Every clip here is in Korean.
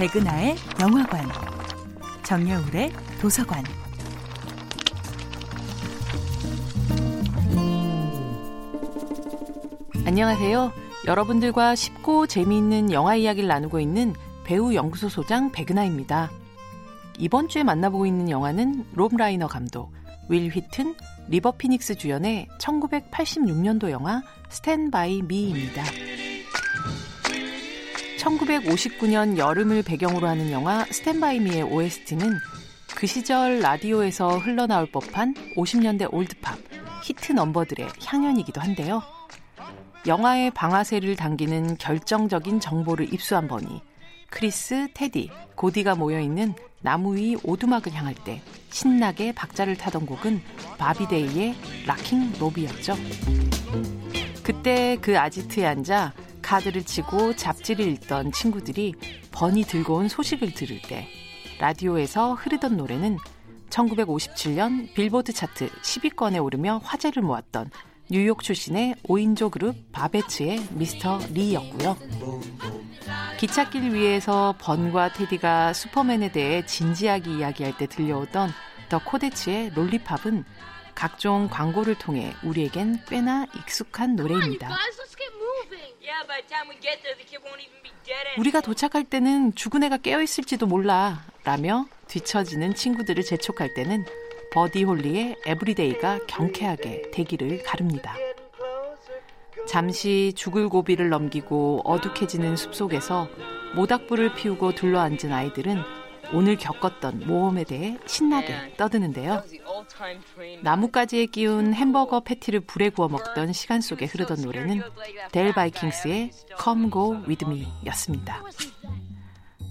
백은하의 영화관, 정여울의 도서관. 안녕하세요. 여러분들과 쉽고 재미있는 영화 이야기를 나누고 있는 배우 연구소 소장 백은하입니다. 이번 주에 만나보고 있는 영화는 롭 라이너 감독, 윌 휘튼, 리버 피닉스 주연의 1986년도 영화 Stand By Me입니다. 1959년 여름을 배경으로 하는 영화 Stand By Me의 OST는 그 시절 라디오에서 흘러나올 법한 50년대 old pop, 히트 넘버들의 향연이기도 한데요. 영화의 방아쇠를 당기는 결정적인 정보를 입수한 번이 크리스, 테디, 고디가 모여있는 나무 위 오두막을 향할 때 신나게 박자를 타던 곡은 바비데이의 Rockin' Robin이었죠. 그때 그 아지트에 앉아 카드를 치고 잡지를 읽던 친구들이 번이 들고 온 소식을 들을 때 라디오에서 흐르던 노래는 1957년 빌보드 차트 10위권에 오르며 화제를 모았던 뉴욕 출신의 5인조 그룹 바베츠의 미스터 리였고요. 기찻길 위에서 번과 테디가 슈퍼맨에 대해 진지하게 이야기할 때 들려오던 더 코데츠의 롤리팝은 각종 광고를 통해 우리에겐 꽤나 익숙한 노래입니다. 우리가 도착할 때는 죽은 애가 깨어있을지도 몰라 라며 뒤처지는 친구들을 재촉할 때는 버디 홀리의 Everyday가 경쾌하게 대기를 가릅니다. 잠시 죽을 고비를 넘기고 어둑해지는 숲속에서 모닥불을 피우고 둘러앉은 아이들은 오늘 겪었던 모험에 대해 신나게 떠드는데요. 나뭇가지에 끼운 햄버거 패티를 불에 구워 먹던 시간 속에 흐르던 노래는 델 바이킹스의 Come Go With Me 였습니다.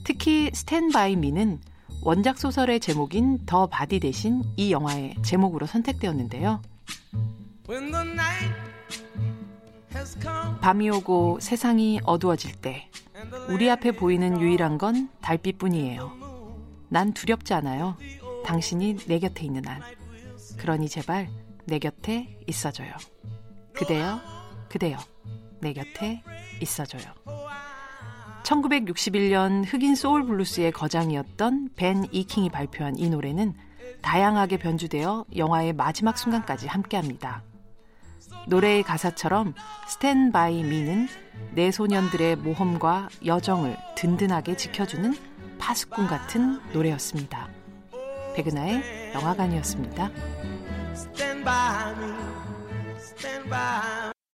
특히 Stand By Me는 원작 소설의 제목인 The Body 대신 이 영화의 제목으로 선택되었는데요. 밤이 오고 세상이 어두워질 때 우리 앞에 보이는 유일한 건 달빛뿐이에요. 난 두렵지 않아요. 당신이 내 곁에 있는 한. 그러니 제발 내 곁에 있어줘요. 그대여, 그대여, 내 곁에 있어줘요. 1961년 흑인 소울 블루스의 거장이었던 벤 E. 킹이 발표한 이 노래는 다양하게 변주되어 영화의 마지막 순간까지 함께합니다. 노래의 가사처럼 Stand By Me는 내 소년들의 모험과 여정을 든든하게 지켜주는 파수꾼 같은 노래였습니다. 백은하의 영화관이었습니다.